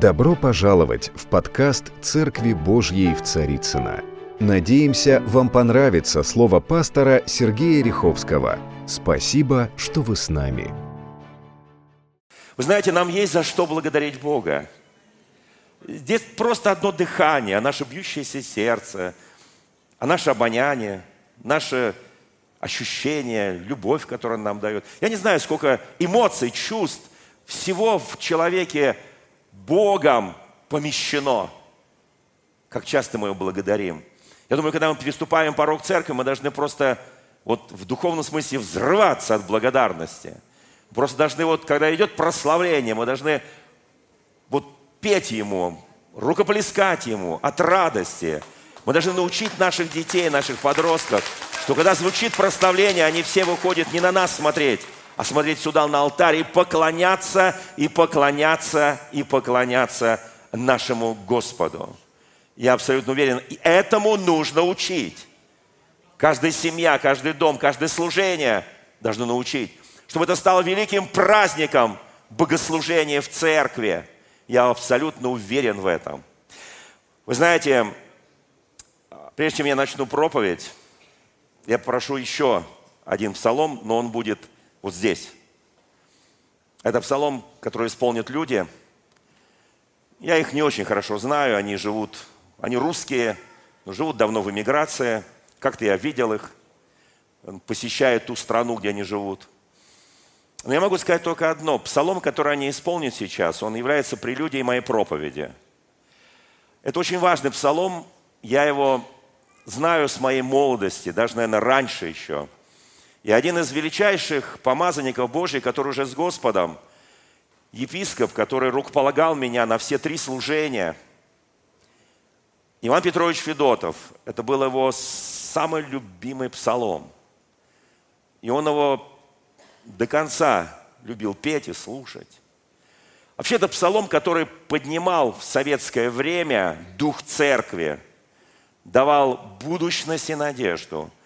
Добро пожаловать в подкаст «Церкви Божьей в Царицына. Надеемся, вам понравится слово пастора Сергея Риховского. Спасибо, что вы с нами. Вы знаете, нам есть за что благодарить Бога. Здесь просто одно дыхание, наше бьющееся сердце, а наше обоняние, наше ощущение, любовь, которую он нам дает. Я не знаю, сколько эмоций, чувств, всего в человеке Богом помещено. Как часто мы его благодарим. Я думаю, когда мы переступаем порог церкви, мы должны просто вот в духовном смысле взрываться от благодарности. Просто должны вот, когда идет прославление, мы должны вот петь Ему, рукоплескать Ему от радости. Мы должны научить наших детей, наших подростков, что когда звучит прославление, они все выходят не на нас смотреть, а смотреть сюда на алтарь и поклоняться, и поклоняться, и поклоняться нашему Господу. Я абсолютно уверен, этому нужно учить. Каждая семья, каждый дом, каждое служение должно научить. Чтобы это стало великим праздником богослужения в церкви. Я абсолютно уверен в этом. Вы знаете, прежде чем я начну проповедь, я прошу еще один псалом, но он будет вот здесь. Это псалом, который исполнят люди. Я их не очень хорошо знаю, они живут, они русские, но живут давно в эмиграции. Как-то я видел их, посещая ту страну, где они живут. Но я могу сказать только одно. Псалом, который они исполнят сейчас, он является прелюдией моей проповеди. Это очень важный псалом. Я его знаю с моей молодости, даже, наверное, раньше еще – и один из величайших помазанников Божьих, который уже с Господом, епископ, который рукополагал меня на все три служения, Иван Петрович Федотов, это был его самый любимый псалом. И он его до конца любил петь и слушать. Вообще, это псалом, который поднимал в советское время дух церкви, давал будущность и надежду –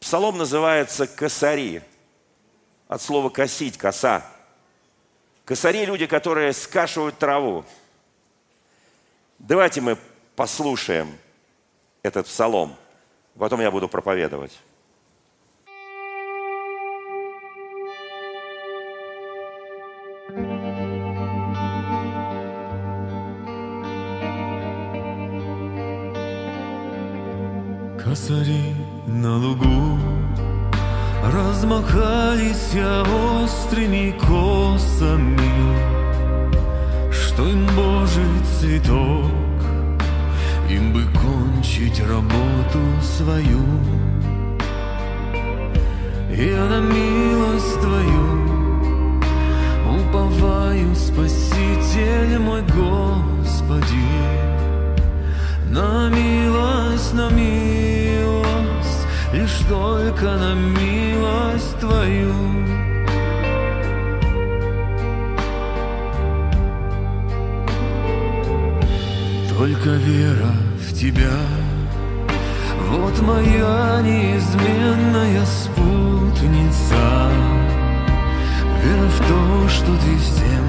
Псалом называется «Косари», от слова «косить», «коса». Косари – люди, которые скашивают траву. Давайте мы послушаем этот псалом, потом я буду проповедовать. Косари на лугу. Размахались острыми косами. Что им Божий цветок? Им бы кончить работу свою. Я на милость Твою Уповаю, Спаситель мой Господи. На милость, на милость лишь только на милость Твою. Только вера в Тебя, вот моя неизменная спутница. Вера в то, что Ты всем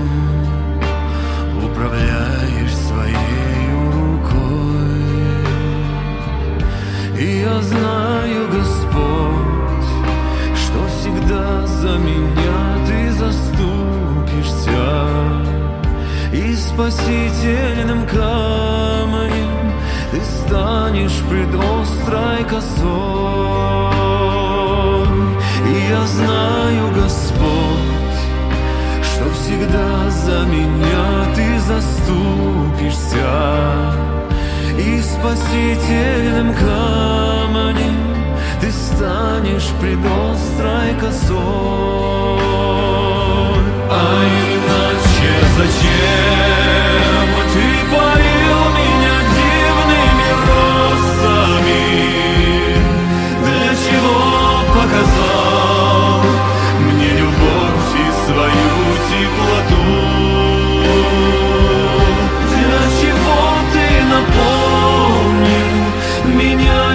управляешь своей рукой. И я знаю, Господь, что всегда за меня Ты заступишься. И спасительным камнем Ты станешь пред острой косой. И я знаю, Господь, что всегда за меня Ты заступишься и спасительным камнем ты станешь пред острой косой. А иначе зачем ты парил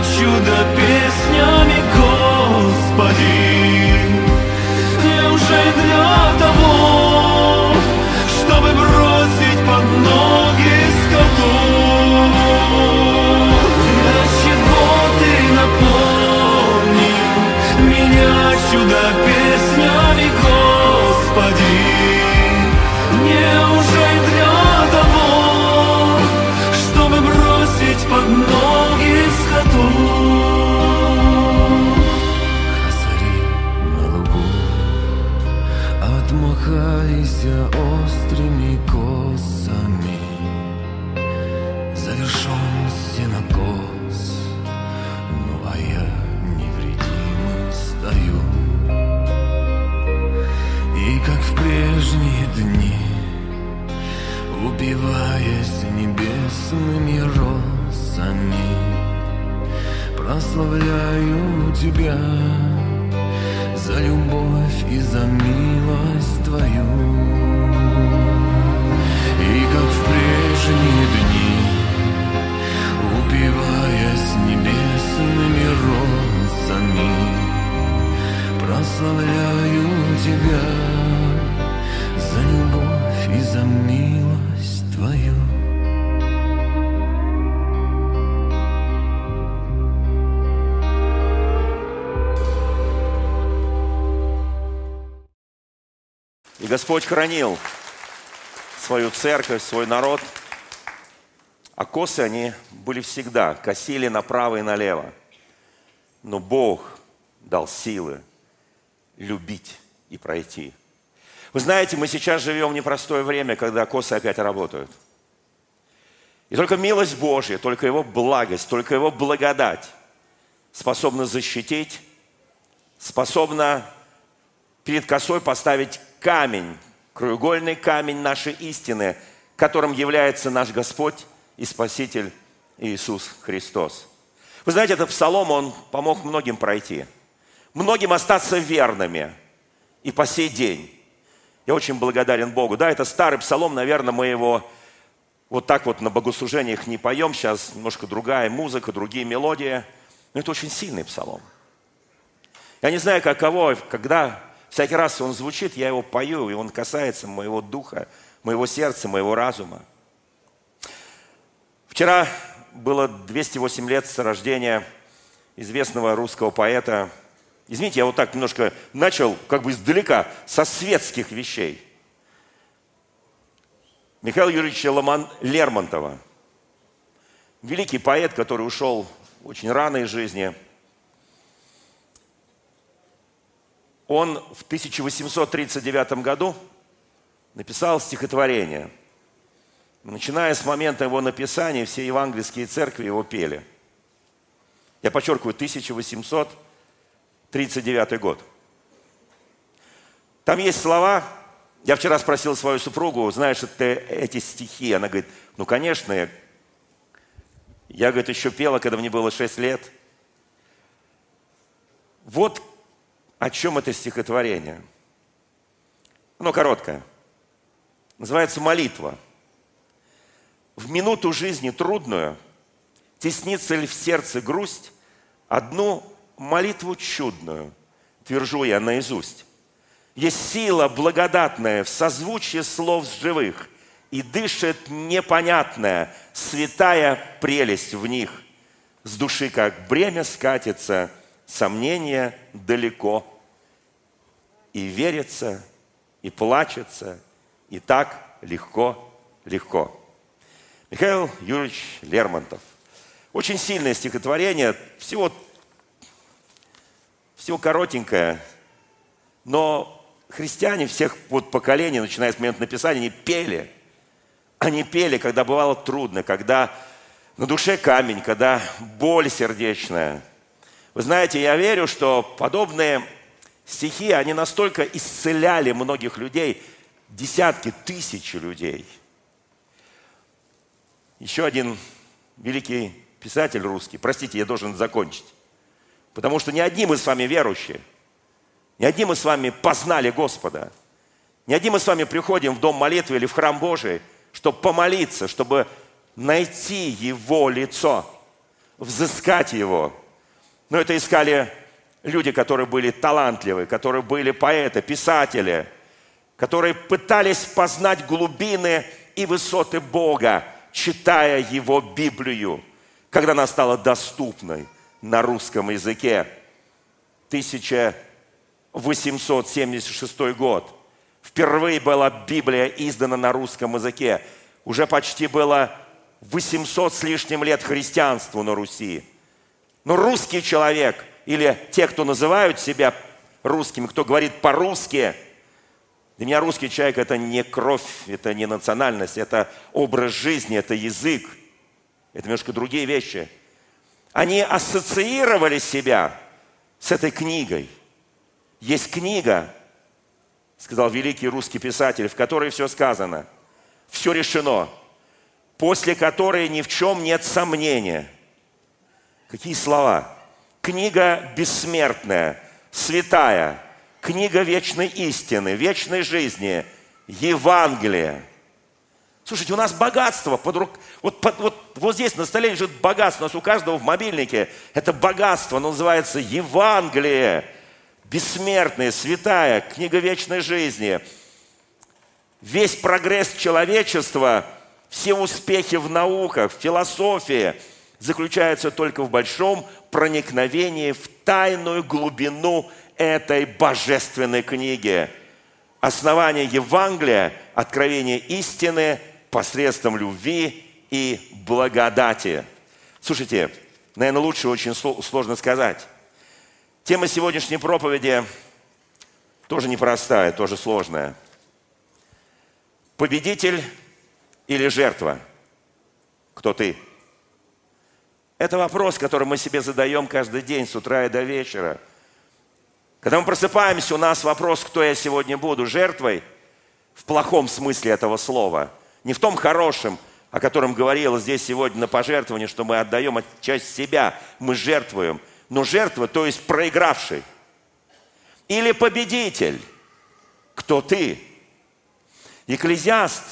чудо песнями, Господь хранил свою церковь, свой народ. А косы они были всегда, косили направо и налево. Но Бог дал силы любить и пройти. Вы знаете, мы сейчас живем в непростое время, когда косы опять работают. И только милость Божья, только Его благость, только Его благодать способна защитить, способна перед косой поставить камень, краеугольный камень нашей истины, которым является наш Господь и Спаситель Иисус Христос. Вы знаете, этот псалом, он помог многим пройти, многим остаться верными и по сей день. Я очень благодарен Богу. Да, это старый псалом, наверное, мы его вот так вот на богослужениях не поем. Сейчас немножко другая музыка, другие мелодии. Но это очень сильный псалом. Я не знаю, каково, когда всякий раз он звучит, я его пою, и он касается моего духа, моего сердца, моего разума. Вчера было 208 лет с рождения известного русского поэта. Извините, я вот так немножко начал как бы издалека, со светских вещей. Михаила Юрьевича Ломан... Лермонтова. Великий поэт, который ушел очень рано из жизни. Он в 1839 году написал стихотворение – Начиная с момента его написания, все евангельские церкви его пели. Я подчеркиваю, 1839 год. Там есть слова, я вчера спросил свою супругу, знаешь ты эти стихи? Она говорит, ну, конечно, я, я говорит, еще пела, когда мне было 6 лет. Вот о чем это стихотворение. Оно короткое. Называется «Молитва». В минуту жизни трудную теснится ли в сердце грусть, одну молитву чудную твержу я наизусть. Есть сила благодатная в созвучии слов живых, и дышит непонятная, святая прелесть в них. С души, как бремя скатится, сомнение далеко. И верится, и плачется, и так легко, легко. Михаил Юрьевич Лермонтов. Очень сильное стихотворение, всего, всего коротенькое, но христиане всех вот поколений, начиная с момента написания, они пели. Они пели, когда бывало трудно, когда на душе камень, когда боль сердечная. Вы знаете, я верю, что подобные стихи, они настолько исцеляли многих людей, десятки, тысячи людей – еще один великий писатель русский, простите, я должен закончить, потому что не одни мы с вами верующие, не одни мы с вами познали Господа, не одни мы с вами приходим в дом молитвы или в храм Божий, чтобы помолиться, чтобы найти Его лицо, взыскать Его. Но это искали люди, которые были талантливы, которые были поэты, писатели, которые пытались познать глубины и высоты Бога, читая его Библию, когда она стала доступной на русском языке. 1876 год. Впервые была Библия издана на русском языке. Уже почти было 800 с лишним лет христианству на Руси. Но русский человек или те, кто называют себя русскими, кто говорит по-русски – для меня русский человек – это не кровь, это не национальность, это образ жизни, это язык. Это немножко другие вещи. Они ассоциировали себя с этой книгой. Есть книга, сказал великий русский писатель, в которой все сказано. все решено, после которой ни в чем нет сомнения. Какие слова? Книга бессмертная, святая, книга вечной истины, вечной жизни, Евангелие. Слушайте, у нас богатство под рук... вот, под, вот, вот здесь на столе лежит богатство, у нас у каждого в мобильнике. Это богатство, оно называется Евангелие. Бессмертная, святая, книга вечной жизни. Весь прогресс человечества, все успехи в науках, в философии заключаются только в большом проникновении в тайную глубину этой божественной книги. Основание Евангелия, откровение истины посредством любви и благодати. Слушайте, наверное, лучше очень сложно сказать. Тема сегодняшней проповеди тоже непростая, тоже сложная. Победитель или жертва? Кто ты? Это вопрос, который мы себе задаем каждый день с утра и до вечера – когда мы просыпаемся, у нас вопрос, кто я сегодня буду, жертвой в плохом смысле этого слова, не в том хорошем, о котором говорила здесь сегодня на пожертвовании, что мы отдаем часть себя, мы жертвуем. Но жертва, то есть проигравший. Или победитель. Кто ты? Екклезиаст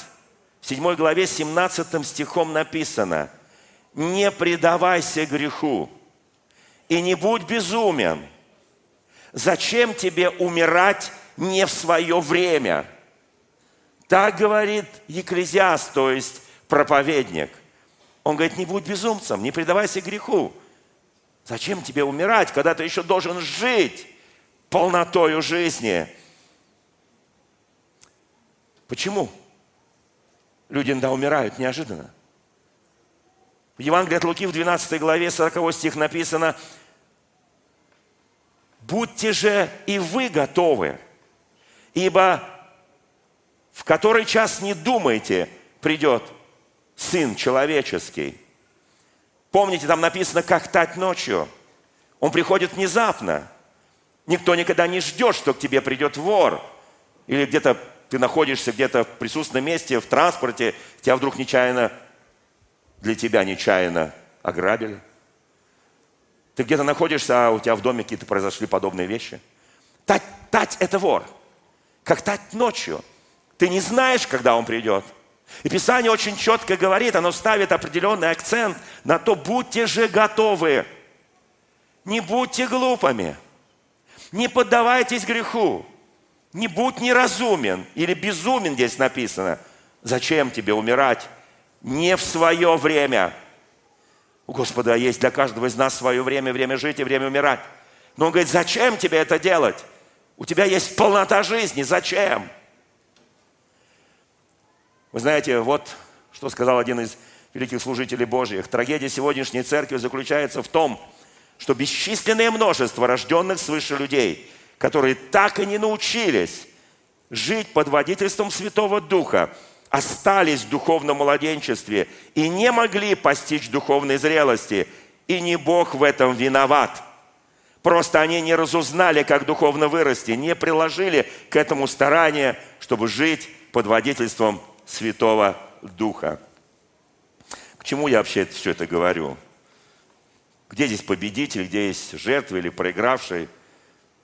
в 7 главе 17 стихом написано, «Не предавайся греху и не будь безумен, Зачем тебе умирать не в свое время? Так говорит Екклезиаст, то есть проповедник. Он говорит, не будь безумцем, не предавайся греху. Зачем тебе умирать, когда ты еще должен жить полнотою жизни? Почему? Люди иногда умирают неожиданно. В Евангелии от Луки в 12 главе 40 стих написано – будьте же и вы готовы, ибо в который час не думайте, придет Сын Человеческий. Помните, там написано, как тать ночью. Он приходит внезапно. Никто никогда не ждет, что к тебе придет вор. Или где-то ты находишься где-то в присутственном месте, в транспорте, тебя вдруг нечаянно, для тебя нечаянно ограбили. Ты где-то находишься, а у тебя в доме какие-то произошли подобные вещи. Тать, тать – это вор. Как тать ночью. Ты не знаешь, когда он придет. И Писание очень четко говорит, оно ставит определенный акцент на то, будьте же готовы. Не будьте глупыми. Не поддавайтесь греху. Не будь неразумен или безумен здесь написано. Зачем тебе умирать? Не в свое время – у Господа есть для каждого из нас свое время, время жить и время умирать. Но Он говорит, зачем тебе это делать? У тебя есть полнота жизни, зачем? Вы знаете, вот что сказал один из великих служителей Божьих. Трагедия сегодняшней церкви заключается в том, что бесчисленное множество рожденных свыше людей, которые так и не научились жить под водительством Святого Духа, остались в духовном младенчестве и не могли постичь духовной зрелости. И не Бог в этом виноват. Просто они не разузнали, как духовно вырасти, не приложили к этому старания, чтобы жить под водительством Святого Духа. К чему я вообще все это говорю? Где здесь победитель, где есть жертва или проигравший?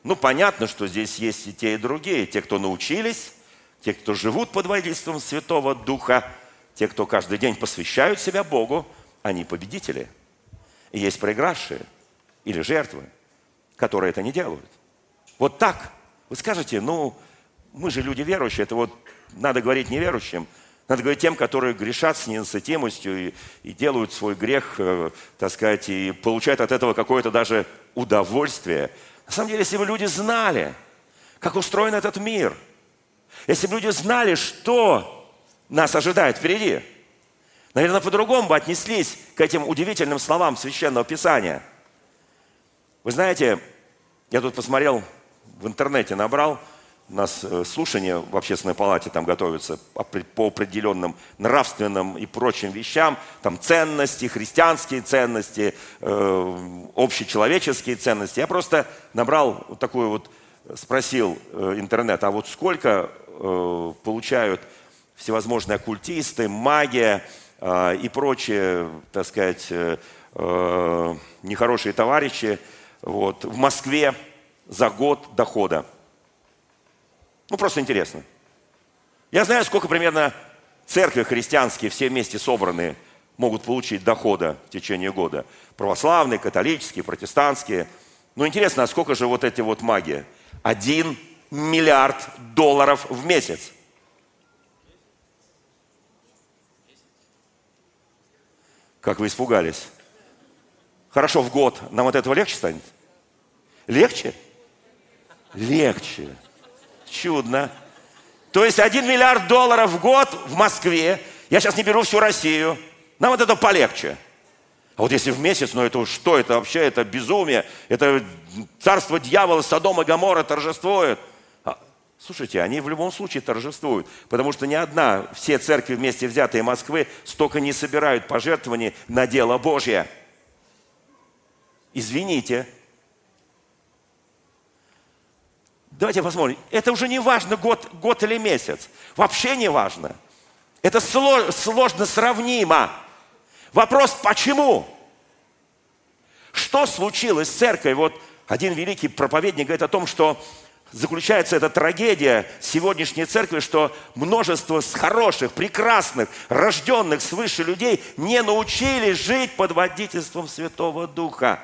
Ну, понятно, что здесь есть и те, и другие. Те, кто научились, те, кто живут под водительством Святого Духа, те, кто каждый день посвящают себя Богу, они победители. И есть проигравшие или жертвы, которые это не делают. Вот так. Вы скажете, ну, мы же люди верующие, это вот надо говорить неверующим, надо говорить тем, которые грешат с ненасытимостью и, и делают свой грех, э, так сказать, и получают от этого какое-то даже удовольствие. На самом деле, если бы люди знали, как устроен этот мир – если бы люди знали, что нас ожидает впереди, наверное, по-другому бы отнеслись к этим удивительным словам Священного Писания. Вы знаете, я тут посмотрел в интернете, набрал, у нас э, слушание в общественной палате там готовится по определенным нравственным и прочим вещам, там ценности, христианские ценности, э, общечеловеческие ценности. Я просто набрал вот такую вот, спросил э, интернет, а вот сколько э, получают всевозможные оккультисты, магия э, и прочие, так сказать, э, нехорошие товарищи вот, в Москве за год дохода. Ну, просто интересно. Я знаю, сколько примерно церкви христианские все вместе собранные могут получить дохода в течение года. Православные, католические, протестантские. Ну, интересно, а сколько же вот эти вот маги? Один миллиард долларов в месяц. Как вы испугались. Хорошо, в год. Нам от этого легче станет? Легче? Легче. Чудно. То есть 1 миллиард долларов в год в Москве. Я сейчас не беру всю Россию. Нам вот это полегче. А вот если в месяц, ну это что? Это вообще, это безумие. Это царство дьявола, Содом и Гамора торжествует. Слушайте, они в любом случае торжествуют. Потому что ни одна, все церкви вместе взятые Москвы столько не собирают пожертвований на дело Божье. Извините. Давайте посмотрим. Это уже не важно, год, год или месяц. Вообще не важно. Это сложно сравнимо. Вопрос, почему? Что случилось с церковью? Вот один великий проповедник говорит о том, что заключается эта трагедия сегодняшней церкви, что множество хороших, прекрасных, рожденных свыше людей не научились жить под водительством Святого Духа.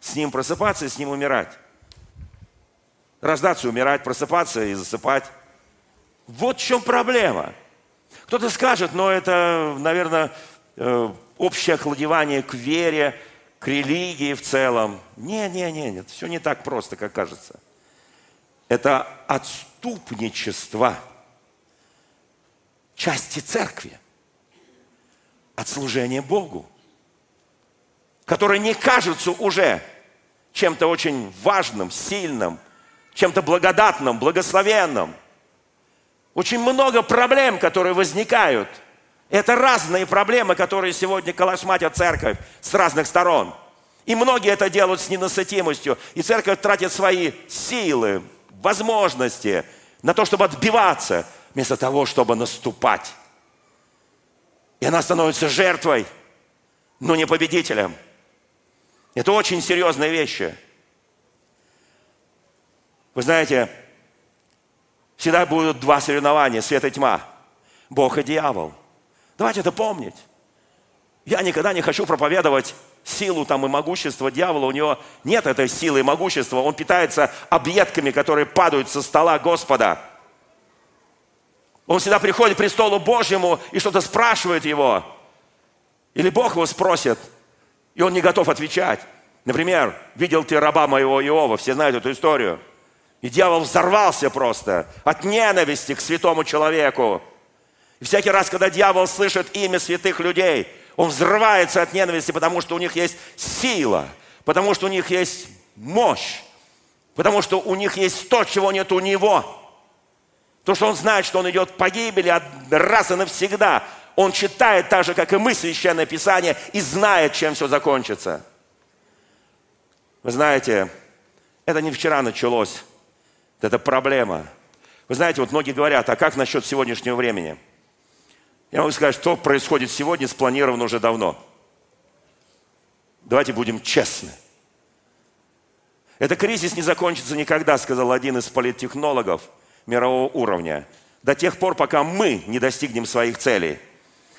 С Ним просыпаться и с Ним умирать. Рождаться, умирать, просыпаться и засыпать. Вот в чем проблема. Кто-то скажет, но это, наверное, э, общее охладевание к вере, к религии в целом. Не, не, не, нет, все не так просто, как кажется. Это отступничество части церкви от служения Богу, которые не кажутся уже чем-то очень важным, сильным, чем-то благодатным, благословенным. Очень много проблем, которые возникают. Это разные проблемы, которые сегодня калашматят церковь с разных сторон. И многие это делают с ненасытимостью. И церковь тратит свои силы, возможности на то, чтобы отбиваться, вместо того, чтобы наступать. И она становится жертвой, но не победителем. Это очень серьезные вещи. Вы знаете, всегда будут два соревнования, свет и тьма. Бог и дьявол. Давайте это помнить. Я никогда не хочу проповедовать силу там и могущество дьявола. У него нет этой силы и могущества. Он питается объедками, которые падают со стола Господа. Он всегда приходит к престолу Божьему и что-то спрашивает его. Или Бог его спросит, и он не готов отвечать. Например, видел ты раба моего Иова, все знают эту историю – и дьявол взорвался просто от ненависти к святому человеку. И всякий раз, когда дьявол слышит имя святых людей, он взрывается от ненависти, потому что у них есть сила, потому что у них есть мощь, потому что у них есть то, чего нет у него. То, что он знает, что он идет к погибели раз и навсегда. Он читает так же, как и мы, Священное Писание, и знает, чем все закончится. Вы знаете, это не вчера началось. Это проблема. Вы знаете, вот многие говорят, а как насчет сегодняшнего времени? Я могу сказать, что происходит сегодня, спланировано уже давно. Давайте будем честны. Этот кризис не закончится никогда, сказал один из политтехнологов мирового уровня. До тех пор, пока мы не достигнем своих целей.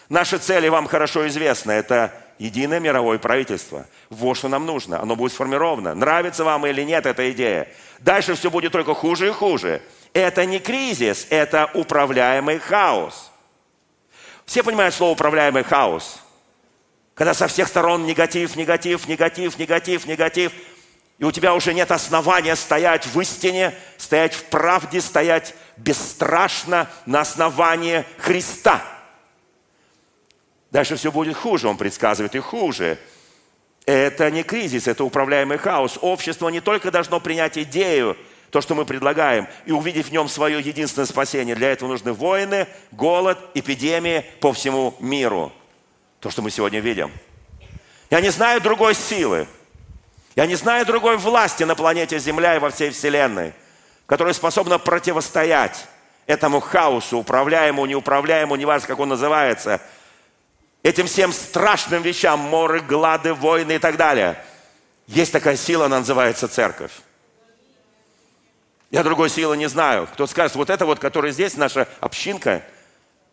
Наши цели вам хорошо известны. Это единое мировое правительство. Вот что нам нужно. Оно будет сформировано. Нравится вам или нет эта идея. Дальше все будет только хуже и хуже. Это не кризис, это управляемый хаос. Все понимают слово управляемый хаос. Когда со всех сторон негатив, негатив, негатив, негатив, негатив. И у тебя уже нет основания стоять в истине, стоять в правде, стоять бесстрашно на основании Христа – Дальше все будет хуже, он предсказывает и хуже. Это не кризис, это управляемый хаос. Общество не только должно принять идею, то, что мы предлагаем, и увидеть в нем свое единственное спасение. Для этого нужны войны, голод, эпидемии по всему миру. То, что мы сегодня видим. Я не знаю другой силы. Я не знаю другой власти на планете Земля и во всей Вселенной, которая способна противостоять этому хаосу, управляемому, неуправляемому, неважно, как он называется, этим всем страшным вещам, моры, глады, войны и так далее. Есть такая сила, она называется церковь. Я другой силы не знаю. Кто скажет, вот это вот, которая здесь, наша общинка.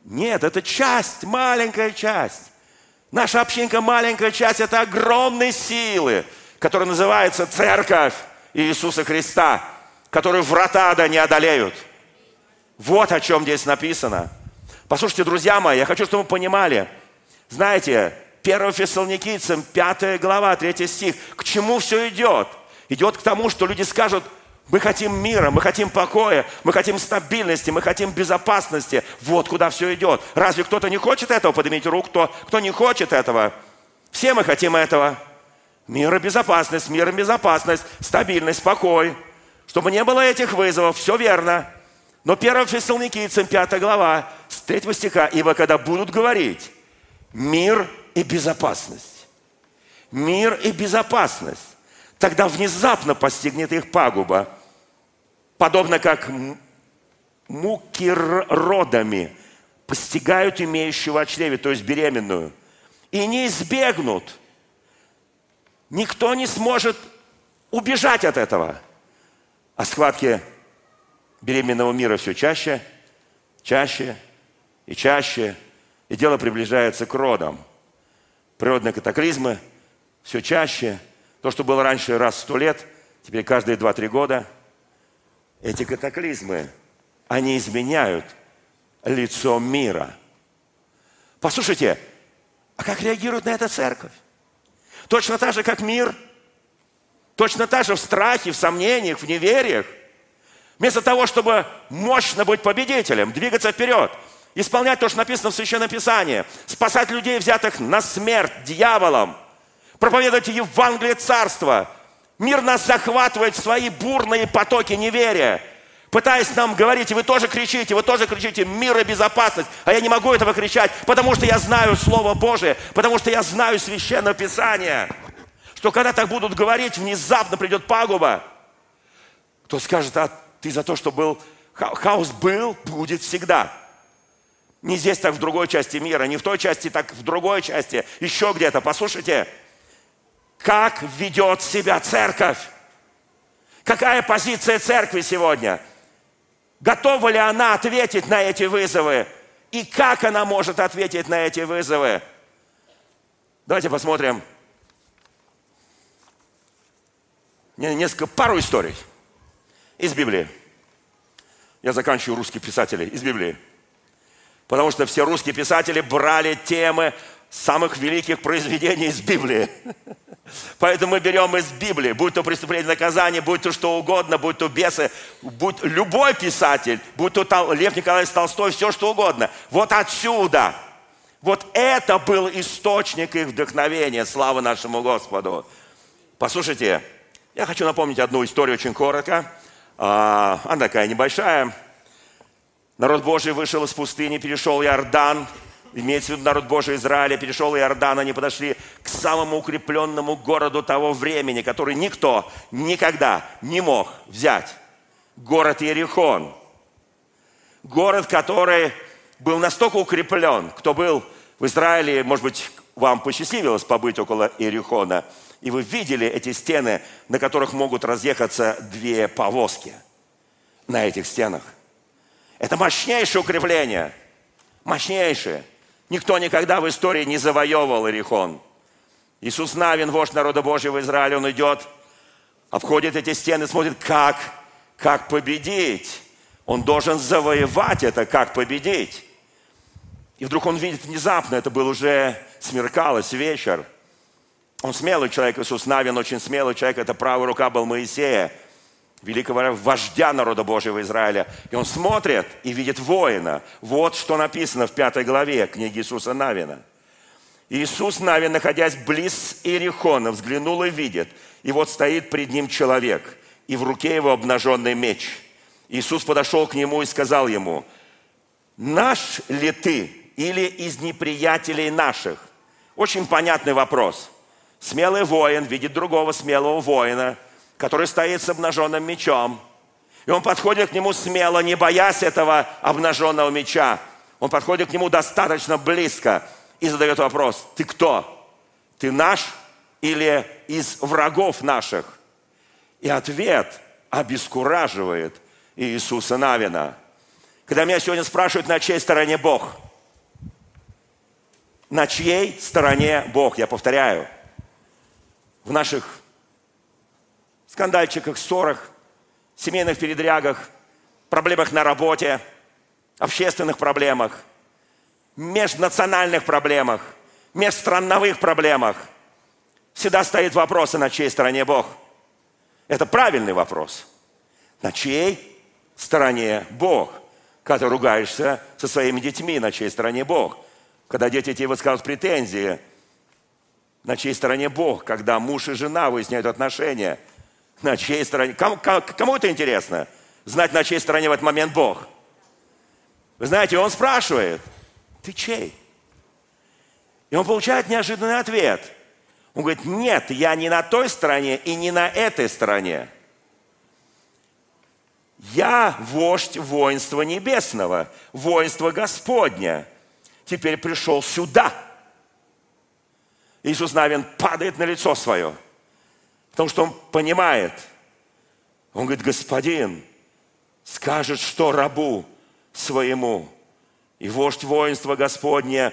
Нет, это часть, маленькая часть. Наша общинка маленькая часть, это огромные силы, которая называется Церковь Иисуса Христа, которую врата ада не одолеют. Вот о чем здесь написано. Послушайте, друзья мои, я хочу, чтобы вы понимали. Знаете, 1 Фессалоникийцам, 5 глава, 3 стих. К чему все идет? Идет к тому, что люди скажут, мы хотим мира, мы хотим покоя, мы хотим стабильности, мы хотим безопасности. Вот куда все идет. Разве кто-то не хочет этого? Поднимите руку, кто, кто не хочет этого. Все мы хотим этого. Мир и безопасность, мир и безопасность, стабильность, покой. Чтобы не было этих вызовов, все верно. Но 1 Фессалоникийцам, 5 глава, с 3 стиха, «Ибо когда будут говорить мир и безопасность, мир и безопасность, тогда внезапно постигнет их пагуба, подобно как муки родами постигают имеющего чреве, то есть беременную, и не избегнут. Никто не сможет убежать от этого. А схватки беременного мира все чаще, чаще и чаще, и дело приближается к родам. Природные катаклизмы все чаще – то, что было раньше раз в сто лет, теперь каждые два-три года. Эти катаклизмы, они изменяют лицо мира. Послушайте, а как реагирует на это церковь? Точно так же, как мир. Точно так же в страхе, в сомнениях, в невериях. Вместо того, чтобы мощно быть победителем, двигаться вперед, исполнять то, что написано в Священном Писании, спасать людей, взятых на смерть дьяволом – проповедовать Евангелие Царства. Мир нас захватывает в свои бурные потоки неверия, пытаясь нам говорить, и вы тоже кричите, вы тоже кричите, мир и безопасность. А я не могу этого кричать, потому что я знаю Слово Божие, потому что я знаю Священное Писание. Что когда так будут говорить, внезапно придет пагуба. Кто скажет, а ты за то, что был хаос был, будет всегда. Не здесь, так в другой части мира, не в той части, так в другой части, еще где-то. Послушайте, как ведет себя церковь. Какая позиция церкви сегодня? Готова ли она ответить на эти вызовы? И как она может ответить на эти вызовы? Давайте посмотрим несколько, пару историй из Библии. Я заканчиваю русских писателей из Библии. Потому что все русские писатели брали темы самых великих произведений из Библии. Поэтому мы берем из Библии, будь то преступление наказание, будь то что угодно, будь то бесы, будь любой писатель, будь то Лев Николаевич Толстой, все что угодно. Вот отсюда. Вот это был источник их вдохновения. Слава нашему Господу. Послушайте, я хочу напомнить одну историю очень коротко. А, она такая небольшая. Народ Божий вышел из пустыни, перешел Иордан, имеется в виду народ Божий Израиля, перешел Иордан, они подошли к самому укрепленному городу того времени, который никто никогда не мог взять. Город Иерихон. Город, который был настолько укреплен, кто был в Израиле, может быть, вам посчастливилось побыть около Иерихона, и вы видели эти стены, на которых могут разъехаться две повозки на этих стенах. Это мощнейшее укрепление, мощнейшее. Никто никогда в истории не завоевывал Иерихон. Иисус Навин, вождь народа Божьего Израиля, он идет, обходит эти стены, смотрит, как, как победить. Он должен завоевать это, как победить. И вдруг он видит внезапно, это был уже смеркалось, вечер. Он смелый человек, Иисус Навин, очень смелый человек, это правая рука был Моисея великого вождя народа Божьего Израиля. И он смотрит и видит воина. Вот что написано в пятой главе книги Иисуса Навина. Иисус Навин, находясь близ Иерихона, взглянул и видит. И вот стоит пред ним человек, и в руке его обнаженный меч. Иисус подошел к нему и сказал ему, «Наш ли ты или из неприятелей наших?» Очень понятный вопрос. Смелый воин видит другого смелого воина – который стоит с обнаженным мечом. И он подходит к нему смело, не боясь этого обнаженного меча. Он подходит к нему достаточно близко и задает вопрос, ты кто? Ты наш или из врагов наших? И ответ обескураживает Иисуса Навина. Когда меня сегодня спрашивают, на чьей стороне Бог? На чьей стороне Бог? Я повторяю. В наших скандальчиках, ссорах, семейных передрягах, проблемах на работе, общественных проблемах, межнациональных проблемах, межстрановых проблемах всегда стоит вопрос, а на чьей стороне Бог? Это правильный вопрос. На чьей стороне Бог? Когда ты ругаешься со своими детьми, на чьей стороне Бог? Когда дети тебе высказывают претензии, на чьей стороне Бог? Когда муж и жена выясняют отношения – на чьей стороне? Кому, кому это интересно? Знать, на чьей стороне в этот момент Бог. Вы знаете, он спрашивает, ты чей? И он получает неожиданный ответ. Он говорит, нет, я не на той стороне и не на этой стороне. Я вождь воинства небесного, воинства Господня. Теперь пришел сюда. Иисус Навин падает на лицо свое – Потому что он понимает. Он говорит, господин скажет, что рабу своему. И вождь воинства Господне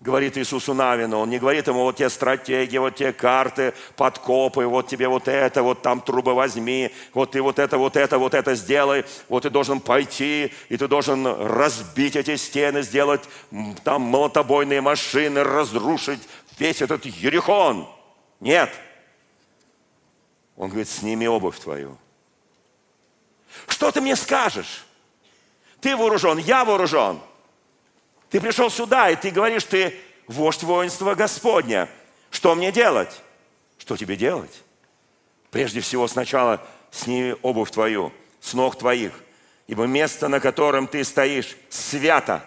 говорит Иисусу Навину, он не говорит ему, вот те стратегии, вот те карты, подкопы, вот тебе вот это, вот там трубы возьми, вот ты вот это, вот это, вот это сделай, вот ты должен пойти, и ты должен разбить эти стены, сделать там молотобойные машины, разрушить весь этот Ерехон. Нет. Он говорит, сними обувь твою. Что ты мне скажешь? Ты вооружен, я вооружен. Ты пришел сюда, и ты говоришь, ты вождь воинства Господня. Что мне делать? Что тебе делать? Прежде всего, сначала сними обувь твою с ног твоих, ибо место, на котором ты стоишь, свято.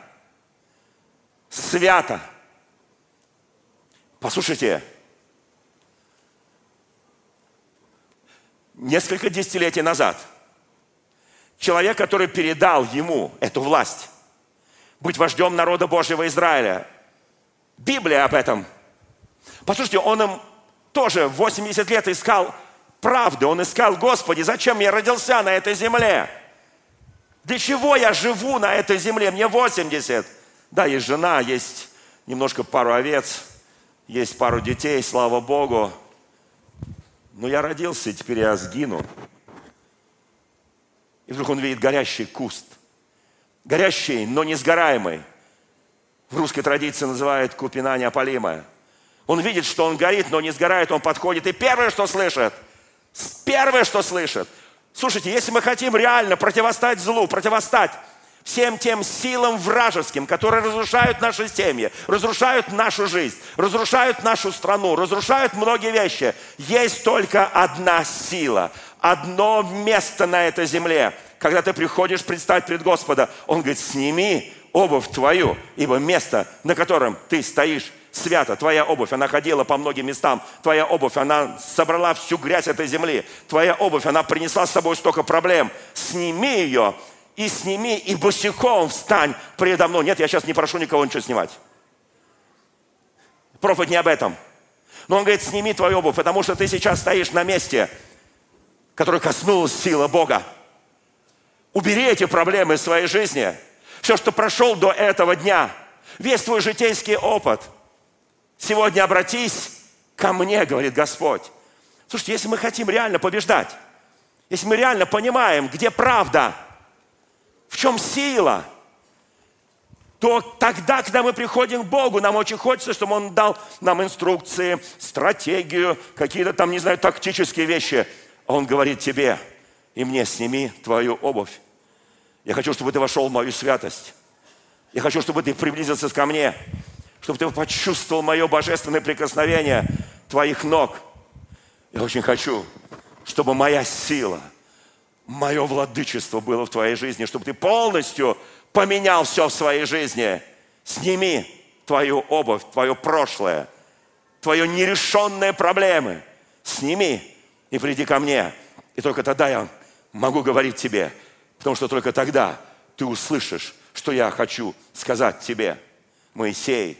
Свято. Послушайте, несколько десятилетий назад человек, который передал ему эту власть, быть вождем народа Божьего Израиля. Библия об этом. Послушайте, он им тоже 80 лет искал правды. Он искал, Господи, зачем я родился на этой земле? Для чего я живу на этой земле? Мне 80. Да, есть жена, есть немножко пару овец, есть пару детей, слава Богу. Но я родился, и теперь я сгину. И вдруг он видит горящий куст. Горящий, но не сгораемый. В русской традиции называют купина неопалимая. Он видит, что он горит, но не сгорает, он подходит. И первое, что слышит, первое, что слышит, слушайте, если мы хотим реально противостать злу, противостать всем тем силам вражеским, которые разрушают наши семьи, разрушают нашу жизнь, разрушают нашу страну, разрушают многие вещи. Есть только одна сила, одно место на этой земле. Когда ты приходишь предстать пред Господа, Он говорит, сними обувь твою, ибо место, на котором ты стоишь, свято. Твоя обувь, она ходила по многим местам. Твоя обувь, она собрала всю грязь этой земли. Твоя обувь, она принесла с собой столько проблем. Сними ее, и сними, и босиком встань предо мной. Нет, я сейчас не прошу никого ничего снимать. Профит не об этом. Но он говорит, сними твою обувь, потому что ты сейчас стоишь на месте, которое коснулась сила Бога. Убери эти проблемы из своей жизни. Все, что прошел до этого дня, весь твой житейский опыт. Сегодня обратись ко мне, говорит Господь. Слушайте, если мы хотим реально побеждать, если мы реально понимаем, где правда – в чем сила? То тогда, когда мы приходим к Богу, нам очень хочется, чтобы Он дал нам инструкции, стратегию, какие-то там, не знаю, тактические вещи. А Он говорит тебе и мне, сними твою обувь. Я хочу, чтобы ты вошел в мою святость. Я хочу, чтобы ты приблизился ко мне, чтобы ты почувствовал мое божественное прикосновение твоих ног. Я очень хочу, чтобы моя сила – мое владычество было в твоей жизни, чтобы ты полностью поменял все в своей жизни. Сними твою обувь, твое прошлое, твое нерешенные проблемы. Сними и приди ко мне. И только тогда я могу говорить тебе, потому что только тогда ты услышишь, что я хочу сказать тебе. Моисей,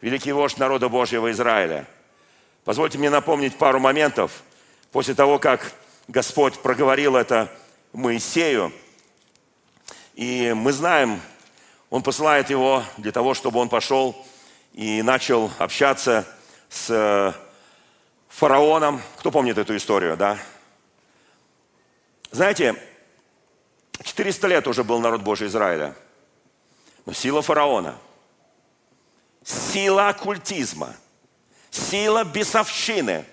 великий вождь народа Божьего Израиля. Позвольте мне напомнить пару моментов после того, как Господь проговорил это Моисею. И мы знаем, Он посылает его для того, чтобы он пошел и начал общаться с э, фараоном. Кто помнит эту историю, да? Знаете, 400 лет уже был народ Божий Израиля. Но сила фараона, сила оккультизма, сила бесовщины,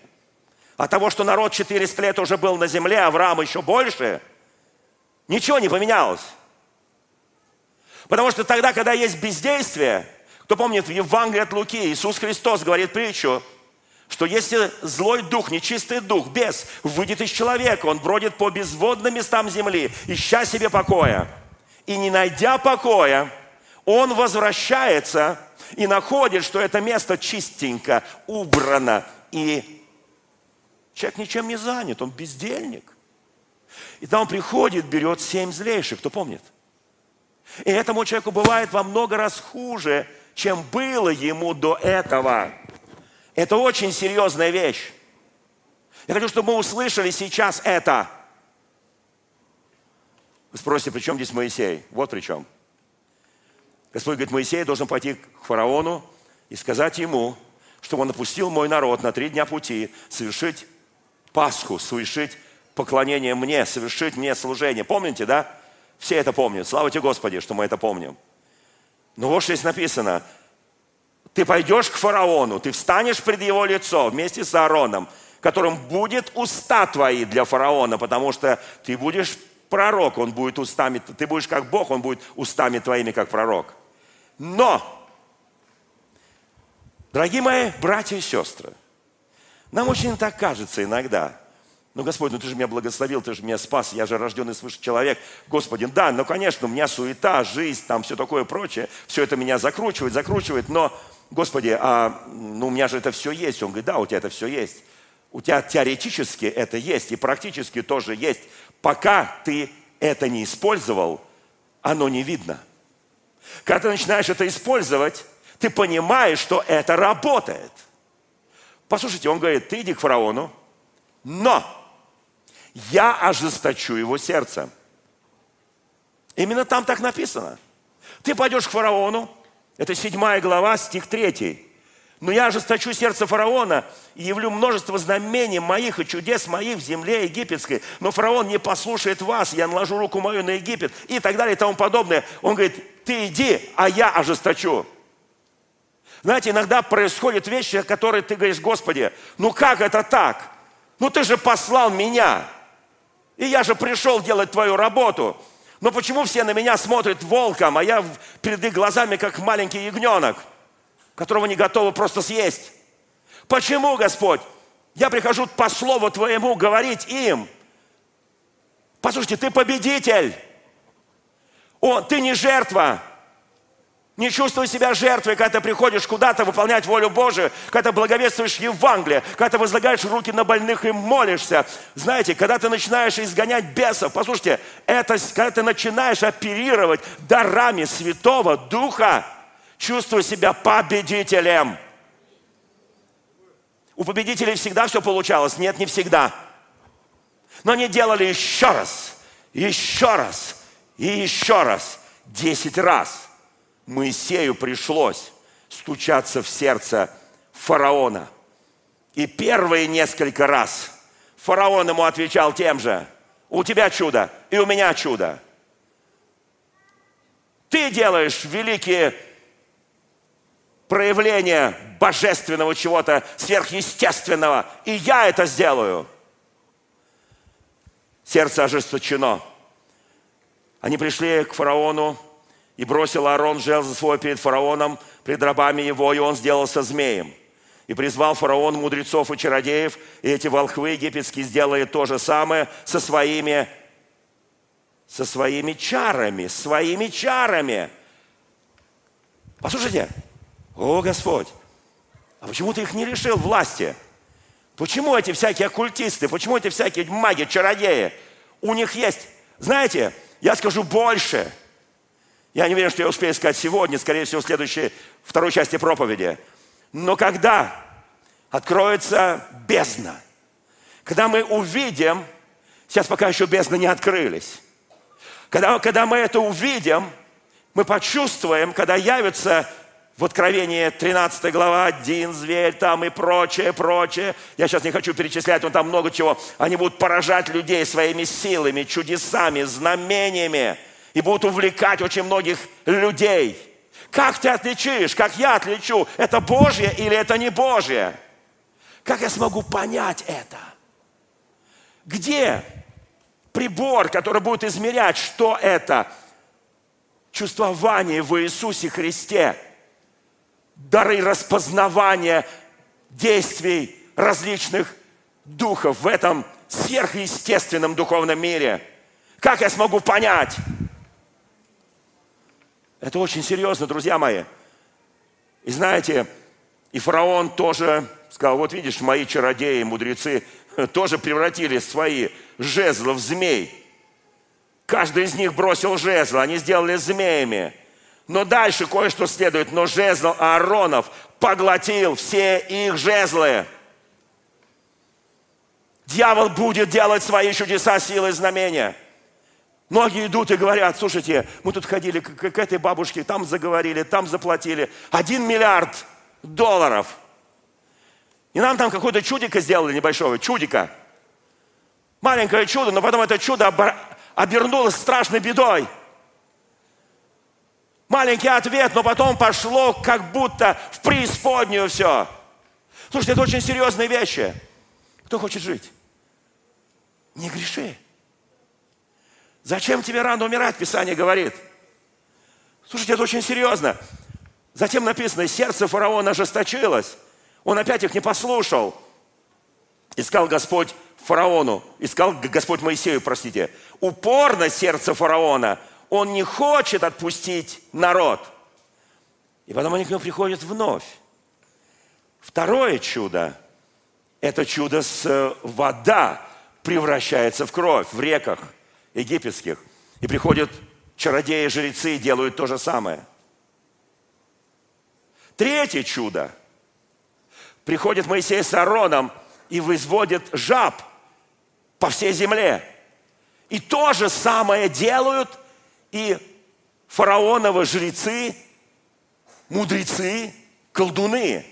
от того, что народ 400 лет уже был на земле, Авраам еще больше, ничего не поменялось. Потому что тогда, когда есть бездействие, кто помнит, в Евангелии от Луки Иисус Христос говорит притчу, что если злой дух, нечистый дух, бес, выйдет из человека, он бродит по безводным местам земли, ища себе покоя. И не найдя покоя, он возвращается и находит, что это место чистенько, убрано, и человек ничем не занят, он бездельник. И там он приходит, берет семь злейших, кто помнит? И этому человеку бывает во много раз хуже, чем было ему до этого. Это очень серьезная вещь. Я хочу, чтобы мы услышали сейчас это. Вы спросите, при чем здесь Моисей? Вот при чем. Господь говорит, Моисей должен пойти к фараону и сказать ему, чтобы он опустил мой народ на три дня пути, совершить Пасху, совершить поклонение мне, совершить мне служение. Помните, да? Все это помнят. Слава тебе, Господи, что мы это помним. Но вот что здесь написано. Ты пойдешь к фараону, ты встанешь пред его лицо вместе с Аароном, которым будет уста твои для фараона, потому что ты будешь пророк, он будет устами, ты будешь как Бог, он будет устами твоими, как пророк. Но, дорогие мои братья и сестры, нам очень так кажется иногда – ну, Господь, ну ты же меня благословил, ты же меня спас, я же рожденный свыше человек. Господи, да, ну, конечно, у меня суета, жизнь, там все такое прочее, все это меня закручивает, закручивает, но, Господи, а, ну, у меня же это все есть. Он говорит, да, у тебя это все есть. У тебя теоретически это есть, и практически тоже есть. Пока ты это не использовал, оно не видно. Когда ты начинаешь это использовать, ты понимаешь, что это работает. Послушайте, он говорит, ты иди к фараону, но я ожесточу его сердце. Именно там так написано. Ты пойдешь к фараону, это седьмая глава, стих третий. Но я ожесточу сердце фараона и явлю множество знамений моих и чудес моих в земле египетской. Но фараон не послушает вас, я наложу руку мою на Египет и так далее и тому подобное. Он говорит, ты иди, а я ожесточу. Знаете, иногда происходят вещи, о которых ты говоришь, Господи, ну как это так? Ну ты же послал меня. И я же пришел делать твою работу. Но почему все на меня смотрят волком, а я перед их глазами как маленький ягненок, которого не готовы просто съесть? Почему, Господь? Я прихожу по слову Твоему говорить им. Послушайте, ты победитель. О, ты не жертва. Не чувствуй себя жертвой, когда ты приходишь куда-то выполнять волю Божию, когда ты благовествуешь Евангелие, когда ты возлагаешь руки на больных и молишься. Знаете, когда ты начинаешь изгонять бесов, послушайте, это когда ты начинаешь оперировать дарами Святого Духа, чувствуй себя победителем. У победителей всегда все получалось? Нет, не всегда. Но они делали еще раз, еще раз и еще раз, десять раз – Моисею пришлось стучаться в сердце фараона. И первые несколько раз фараон ему отвечал тем же. У тебя чудо, и у меня чудо. Ты делаешь великие проявления божественного чего-то сверхъестественного, и я это сделаю. Сердце ожесточено. Они пришли к фараону, и бросил Аарон жезл свой перед фараоном, пред рабами его, и он сделался змеем. И призвал фараон мудрецов и чародеев, и эти волхвы египетские сделали то же самое со своими, со своими чарами, своими чарами. Послушайте, о Господь, а почему ты их не лишил власти? Почему эти всякие оккультисты, почему эти всякие маги, чародеи? У них есть. Знаете, я скажу больше. Я не уверен, что я успею сказать сегодня, скорее всего, в следующей, второй части проповеди. Но когда откроется бездна, когда мы увидим, сейчас пока еще бездны не открылись, когда, когда мы это увидим, мы почувствуем, когда явится в Откровении 13 глава, один зверь там и прочее, прочее. Я сейчас не хочу перечислять, но там много чего. Они будут поражать людей своими силами, чудесами, знамениями и будут увлекать очень многих людей. Как ты отличишь, как я отличу, это Божье или это не Божье? Как я смогу понять это? Где прибор, который будет измерять, что это? Чувствование в Иисусе Христе – дары распознавания действий различных духов в этом сверхъестественном духовном мире. Как я смогу понять? Это очень серьезно, друзья мои. И знаете, и фараон тоже сказал, вот видишь, мои чародеи, мудрецы тоже превратили свои жезлы в змей. Каждый из них бросил жезл, они сделали змеями. Но дальше кое-что следует. Но жезл Ааронов поглотил все их жезлы. Дьявол будет делать свои чудеса, силы знамения. Многие идут и говорят, слушайте, мы тут ходили к, к этой бабушке, там заговорили, там заплатили. Один миллиард долларов. И нам там какое-то чудико сделали небольшое, чудика. Маленькое чудо, но потом это чудо обернулось страшной бедой – Маленький ответ, но потом пошло как будто в преисподнюю все. Слушайте, это очень серьезные вещи. Кто хочет жить? Не греши. Зачем тебе рано умирать, Писание говорит. Слушайте, это очень серьезно. Затем написано, сердце фараона ожесточилось. Он опять их не послушал. Искал Господь фараону, искал Господь Моисею, простите. Упорно сердце фараона – он не хочет отпустить народ. И потом они к нему приходят вновь. Второе чудо – это чудо с э, вода превращается в кровь в реках египетских. И приходят чародеи, жрецы и делают то же самое. Третье чудо. Приходит Моисей с Аароном и возводит жаб по всей земле. И то же самое делают и фараоновы жрецы, мудрецы, колдуны.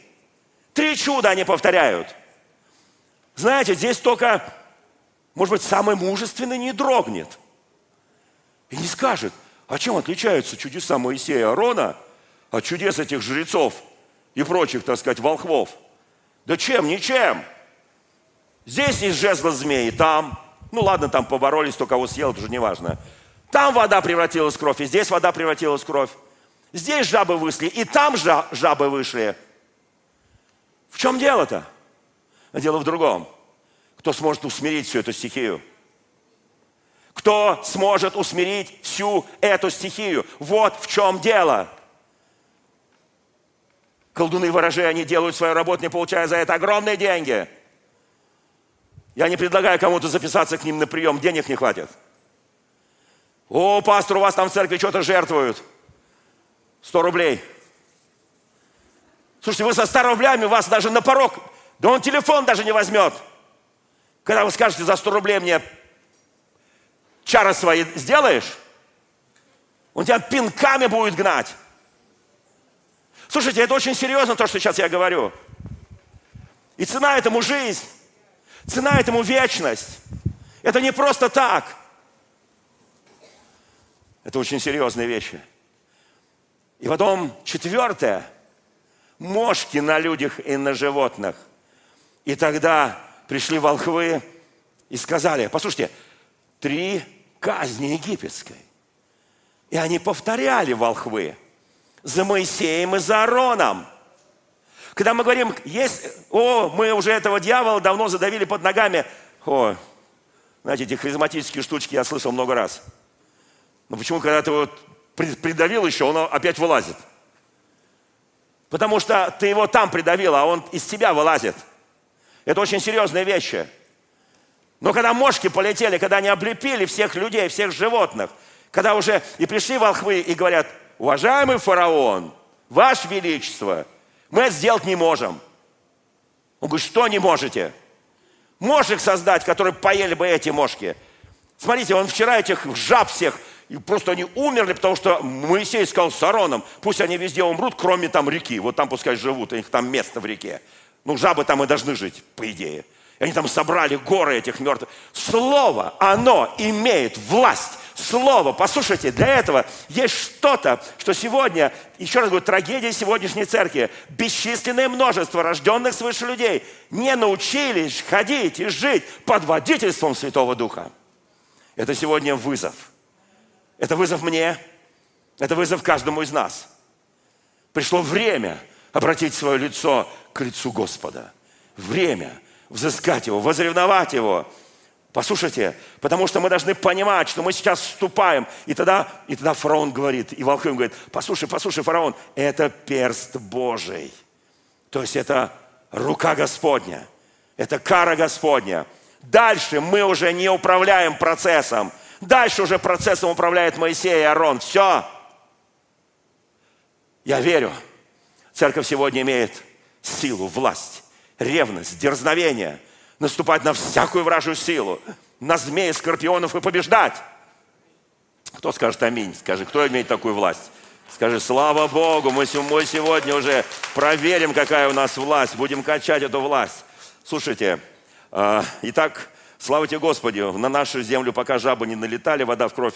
Три чуда они повторяют. Знаете, здесь только, может быть, самый мужественный не дрогнет. И не скажет, а чем отличаются чудеса Моисея и Аарона от чудес этих жрецов и прочих, так сказать, волхвов? Да чем? Ничем. Здесь есть жезл змеи, там. Ну ладно, там поборолись, кто кого съел, это уже не важно. Там вода превратилась в кровь, и здесь вода превратилась в кровь. Здесь жабы вышли, и там жабы вышли. В чем дело-то? Дело в другом. Кто сможет усмирить всю эту стихию? Кто сможет усмирить всю эту стихию? Вот в чем дело. Колдуны ворожи, они делают свою работу, не получая за это огромные деньги. Я не предлагаю кому-то записаться к ним на прием, денег не хватит. О, пастор, у вас там в церкви что-то жертвуют. 100 рублей. Слушайте, вы со 100 рублями вас даже на порог, да он телефон даже не возьмет. Когда вы скажете, за 100 рублей мне чары свои сделаешь, он тебя пинками будет гнать. Слушайте, это очень серьезно, то, что сейчас я говорю. И цена этому жизнь, цена этому вечность. Это не просто так – это очень серьезные вещи. И потом четвертое. Мошки на людях и на животных. И тогда пришли волхвы и сказали, послушайте, три казни египетской. И они повторяли волхвы за Моисеем и за Аароном. Когда мы говорим, есть, о, мы уже этого дьявола давно задавили под ногами. О, знаете, эти харизматические штучки я слышал много раз – но почему, когда ты его придавил еще, он опять вылазит? Потому что ты его там придавил, а он из тебя вылазит. Это очень серьезные вещи. Но когда мошки полетели, когда они облепили всех людей, всех животных, когда уже и пришли волхвы и говорят, уважаемый фараон, ваше величество, мы это сделать не можем. Он говорит, что не можете? Мошек создать, которые поели бы эти мошки. Смотрите, он вчера этих жаб всех, и просто они умерли, потому что Моисей сказал с Ароном, пусть они везде умрут, кроме там реки. Вот там пускай живут, у них там место в реке. Ну, жабы там и должны жить, по идее. И они там собрали горы этих мертвых. Слово, оно имеет власть. Слово, послушайте, для этого есть что-то, что сегодня, еще раз говорю, трагедия сегодняшней церкви. Бесчисленное множество рожденных свыше людей не научились ходить и жить под водительством Святого Духа. Это сегодня вызов. Это вызов мне, это вызов каждому из нас. Пришло время обратить свое лицо к лицу Господа. Время – взыскать его, возревновать его. Послушайте, потому что мы должны понимать, что мы сейчас вступаем. И тогда, и тогда фараон говорит, и Волхым говорит, послушай, послушай, фараон, это перст Божий. То есть это рука Господня, это кара Господня. Дальше мы уже не управляем процессом. Дальше уже процессом управляет Моисей и Арон. Все. Я верю, церковь сегодня имеет силу, власть ревность, дерзновение, наступать на всякую вражью силу, на змеи, скорпионов и побеждать. Кто скажет аминь? Скажи, кто имеет такую власть? Скажи, слава Богу, мы сегодня уже проверим, какая у нас власть, будем качать эту власть. Слушайте, а, итак, слава тебе, Господи, на нашу землю пока жабы не налетали, вода в кровь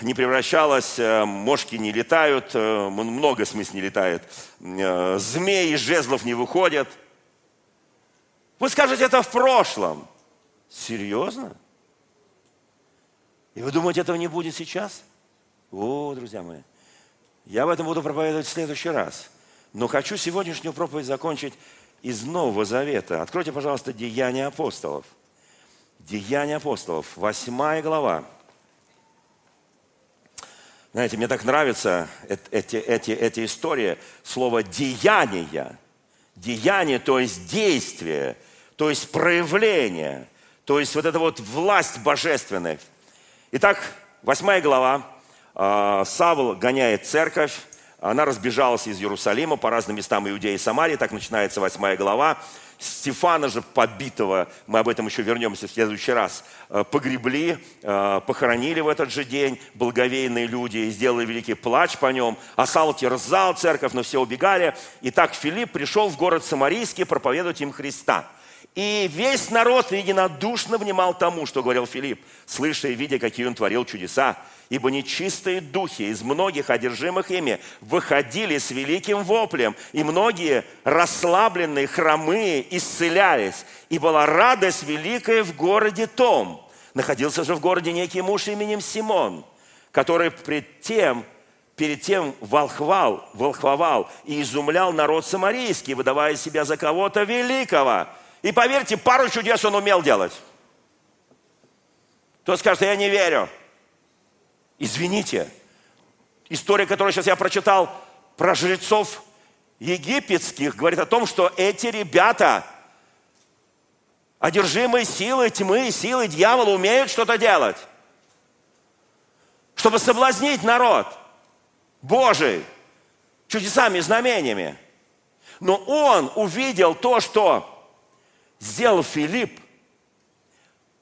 не превращалась, э, мошки не летают, э, много смыс не летает, э, змеи из жезлов не выходят – вы скажете, это в прошлом. Серьезно? И вы думаете, этого не будет сейчас? О, друзья мои, я об этом буду проповедовать в следующий раз. Но хочу сегодняшнюю проповедь закончить из Нового Завета. Откройте, пожалуйста, Деяния апостолов. Деяния апостолов, восьмая глава. Знаете, мне так нравятся эти, эти, эти истории, слово «деяния». Деяние, то есть действие – то есть проявление, то есть вот эта вот власть божественная. Итак, восьмая глава. А, Савл гоняет церковь, она разбежалась из Иерусалима по разным местам Иудеи и Самарии, так начинается восьмая глава. Стефана же побитого, мы об этом еще вернемся в следующий раз, а, погребли, а, похоронили в этот же день благовейные люди и сделали великий плач по нем. А Савл терзал церковь, но все убегали. И так Филипп пришел в город Самарийский проповедовать им Христа – и весь народ единодушно внимал тому, что говорил Филипп, слыша и видя, какие он творил чудеса. Ибо нечистые духи из многих одержимых ими выходили с великим воплем, и многие расслабленные, хромые исцелялись. И была радость великая в городе том. Находился же в городе некий муж именем Симон, который пред тем перед тем волхвал, волхвовал и изумлял народ самарийский, выдавая себя за кого-то великого – и поверьте, пару чудес он умел делать. Кто скажет, я не верю. Извините, история, которую сейчас я прочитал про жрецов египетских, говорит о том, что эти ребята, одержимые силой тьмы, силой дьявола, умеют что-то делать, чтобы соблазнить народ Божий чудесами, знамениями. Но он увидел то, что сделал Филипп,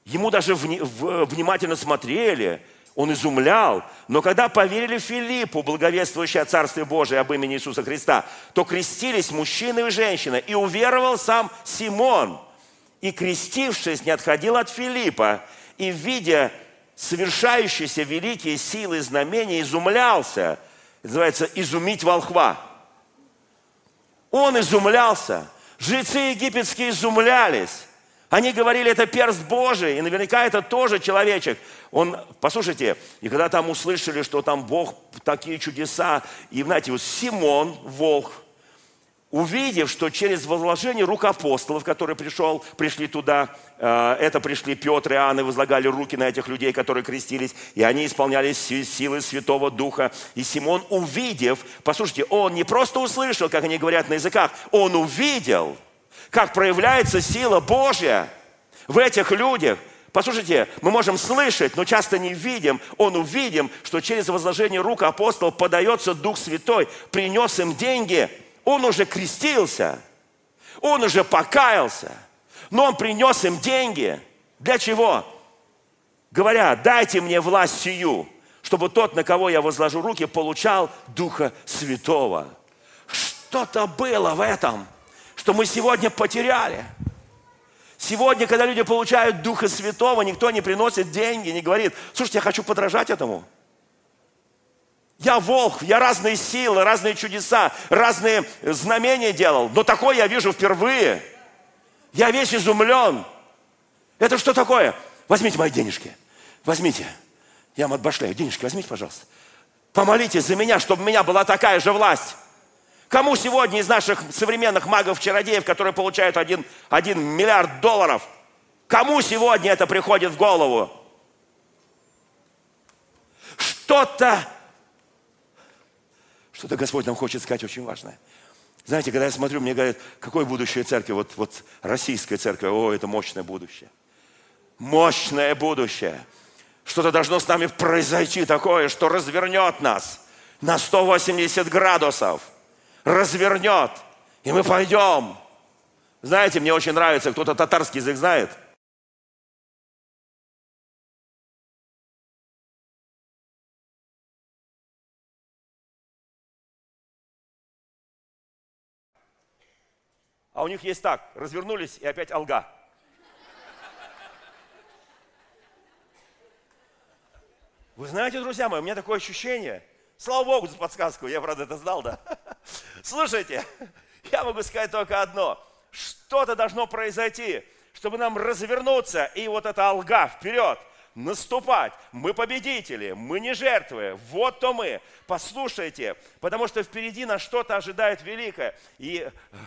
ему даже внимательно смотрели, он изумлял. Но когда поверили Филиппу, благовествующее о Царстве Божие об имени Иисуса Христа, то крестились мужчина и женщина, и уверовал сам Симон. И крестившись, не отходил от Филиппа, и, видя совершающиеся великие силы и знамения, изумлялся. Это называется «изумить волхва». Он изумлялся – Жрецы египетские изумлялись. Они говорили, это перст Божий, и наверняка это тоже человечек. Он, послушайте, и когда там услышали, что там Бог такие чудеса, и знаете, вот Симон, волк, увидев, что через возложение рук апостолов, которые пришел, пришли туда, э, это пришли Петр и Иоанн и возлагали руки на этих людей, которые крестились, и они исполняли силы Святого Духа. И Симон, увидев, послушайте, он не просто услышал, как они говорят на языках, он увидел, как проявляется сила Божья в этих людях – Послушайте, мы можем слышать, но часто не видим. Он увидим, что через возложение рук апостол подается Дух Святой, принес им деньги. Он уже крестился, он уже покаялся, но он принес им деньги. Для чего? Говоря, дайте мне власть сию, чтобы тот, на кого я возложу руки, получал Духа Святого. Что-то было в этом, что мы сегодня потеряли – Сегодня, когда люди получают Духа Святого, никто не приносит деньги, не говорит, слушайте, я хочу подражать этому. Я волк, я разные силы, разные чудеса, разные знамения делал, но такое я вижу впервые. Я весь изумлен. Это что такое? Возьмите мои денежки, возьмите. Я вам отбашляю, денежки возьмите, пожалуйста. Помолитесь за меня, чтобы у меня была такая же власть. Кому сегодня из наших современных магов-чародеев, которые получают один, один миллиард долларов, кому сегодня это приходит в голову? Что-то, что-то Господь нам хочет сказать очень важное. Знаете, когда я смотрю, мне говорят, какое будущее церкви? Вот, вот российская церковь, о, это мощное будущее. Мощное будущее. Что-то должно с нами произойти такое, что развернет нас на 180 градусов – развернет, и мы пойдем. Знаете, мне очень нравится, кто-то татарский язык знает. А у них есть так, развернулись и опять алга. Вы знаете, друзья мои, у меня такое ощущение – Слава Богу за подсказку, я, правда, это знал, да? Слушайте, я могу сказать только одно. Что-то должно произойти, чтобы нам развернуться и вот эта алга вперед, наступать. Мы победители, мы не жертвы. Вот то мы. Послушайте, потому что впереди нас что-то ожидает великое. И э,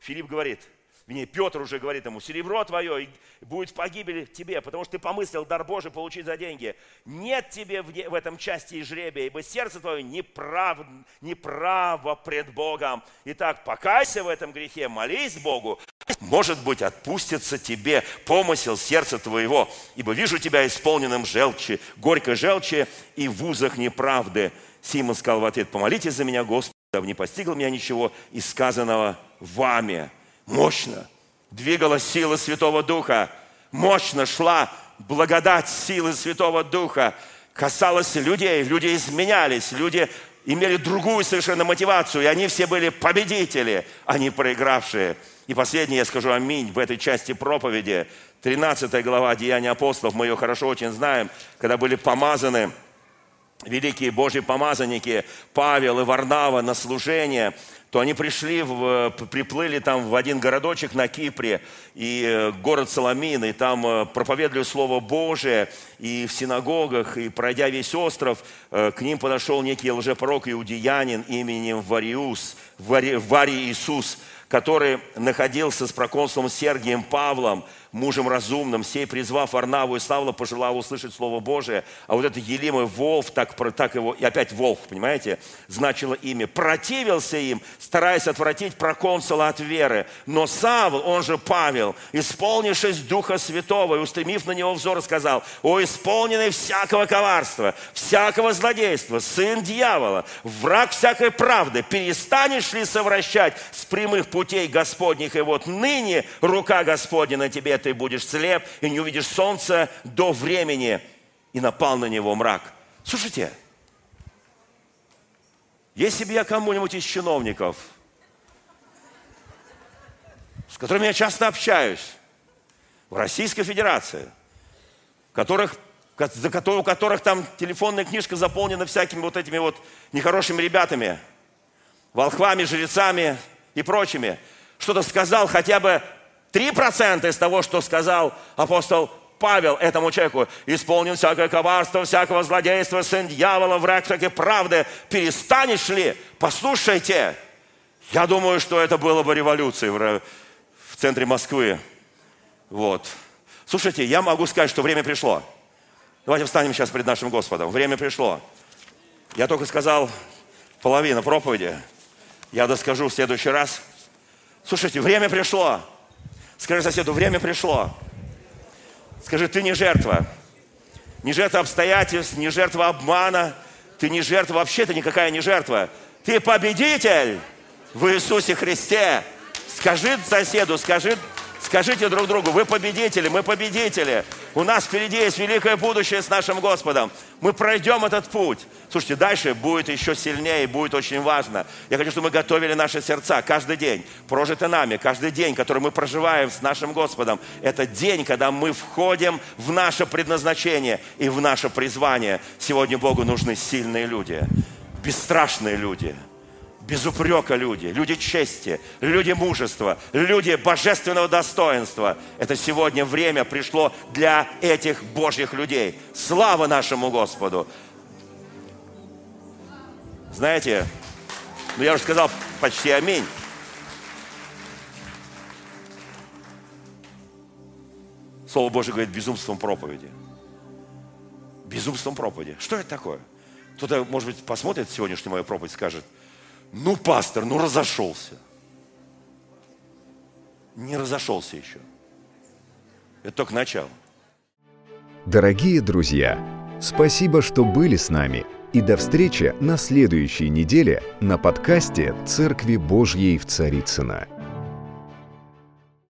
Филипп говорит, Вернее, Петр уже говорит ему, серебро твое будет в погибели тебе, потому что ты помыслил дар Божий получить за деньги. Нет тебе в, этом части жребия, ибо сердце твое неправ, неправо пред Богом. Итак, покайся в этом грехе, молись Богу, может быть, отпустится тебе помысел сердца твоего, ибо вижу тебя исполненным желчи, горькой желчи и в узах неправды. Симон сказал в ответ, помолитесь за меня, Господи, дабы не постигло меня ничего из сказанного вами мощно двигалась сила Святого Духа, мощно шла благодать силы Святого Духа, касалась людей, люди изменялись, люди имели другую совершенно мотивацию, и они все были победители, а не проигравшие. И последнее я скажу аминь в этой части проповеди. 13 глава Деяния апостолов, мы ее хорошо очень знаем, когда были помазаны великие Божьи помазанники Павел и Варнава на служение, то они пришли, в, приплыли там в один городочек на Кипре, и э, город Соломин, и там э, проповедовали Слово Божие, и в синагогах, и пройдя весь остров, э, к ним подошел некий лжепророк иудеянин именем Вариус, Вари, Вари Иисус, который находился с проконсулом Сергием Павлом, мужем разумным, сей призвав Арнаву и Савла, пожелал услышать Слово Божие. А вот это Елима Волф, так, так его, и опять Волф, понимаете, значило имя, противился им, стараясь отвратить проконсула от веры. Но Савл, он же Павел, исполнившись Духа Святого и устремив на него взор, сказал, «О, исполненный всякого коварства, всякого злодейства, сын дьявола, враг всякой правды, перестанешь ли совращать с прямых путей Господних? И вот ныне рука Господня на тебе, ты будешь слеп и не увидишь солнца до времени. И напал на него мрак. Слушайте, если бы я кому-нибудь из чиновников, с которыми я часто общаюсь, в Российской Федерации, которых, за у которых там телефонная книжка заполнена всякими вот этими вот нехорошими ребятами, волхвами, жрецами и прочими, что-то сказал хотя бы 3% из того, что сказал апостол Павел этому человеку, исполнен всякое коварство, всякого злодейства, сын дьявола, враг всякой правды, перестанешь ли? Послушайте, я думаю, что это было бы революцией в, в центре Москвы. Вот. Слушайте, я могу сказать, что время пришло. Давайте встанем сейчас перед нашим Господом. Время пришло. Я только сказал половину проповеди. Я доскажу в следующий раз. Слушайте, время пришло. Скажи соседу, время пришло. Скажи, ты не жертва. Не жертва обстоятельств, не жертва обмана. Ты не жертва, вообще ты никакая не жертва. Ты победитель в Иисусе Христе. Скажи соседу, скажи Скажите друг другу, вы победители, мы победители. У нас впереди есть великое будущее с нашим Господом. Мы пройдем этот путь. Слушайте, дальше будет еще сильнее, будет очень важно. Я хочу, чтобы мы готовили наши сердца каждый день, прожитый нами, каждый день, который мы проживаем с нашим Господом. Это день, когда мы входим в наше предназначение и в наше призвание. Сегодня Богу нужны сильные люди, бесстрашные люди – без упрека люди, люди чести, люди мужества, люди божественного достоинства. Это сегодня время пришло для этих Божьих людей. Слава нашему Господу! Знаете, ну я уже сказал почти аминь. Слово Божье говорит безумством проповеди. Безумством проповеди. Что это такое? Кто-то, может быть, посмотрит сегодняшнюю мою проповедь и скажет – ну, пастор, ну разошелся. Не разошелся еще. Это только начало. Дорогие друзья, спасибо, что были с нами. И до встречи на следующей неделе на подкасте «Церкви Божьей в Царицына.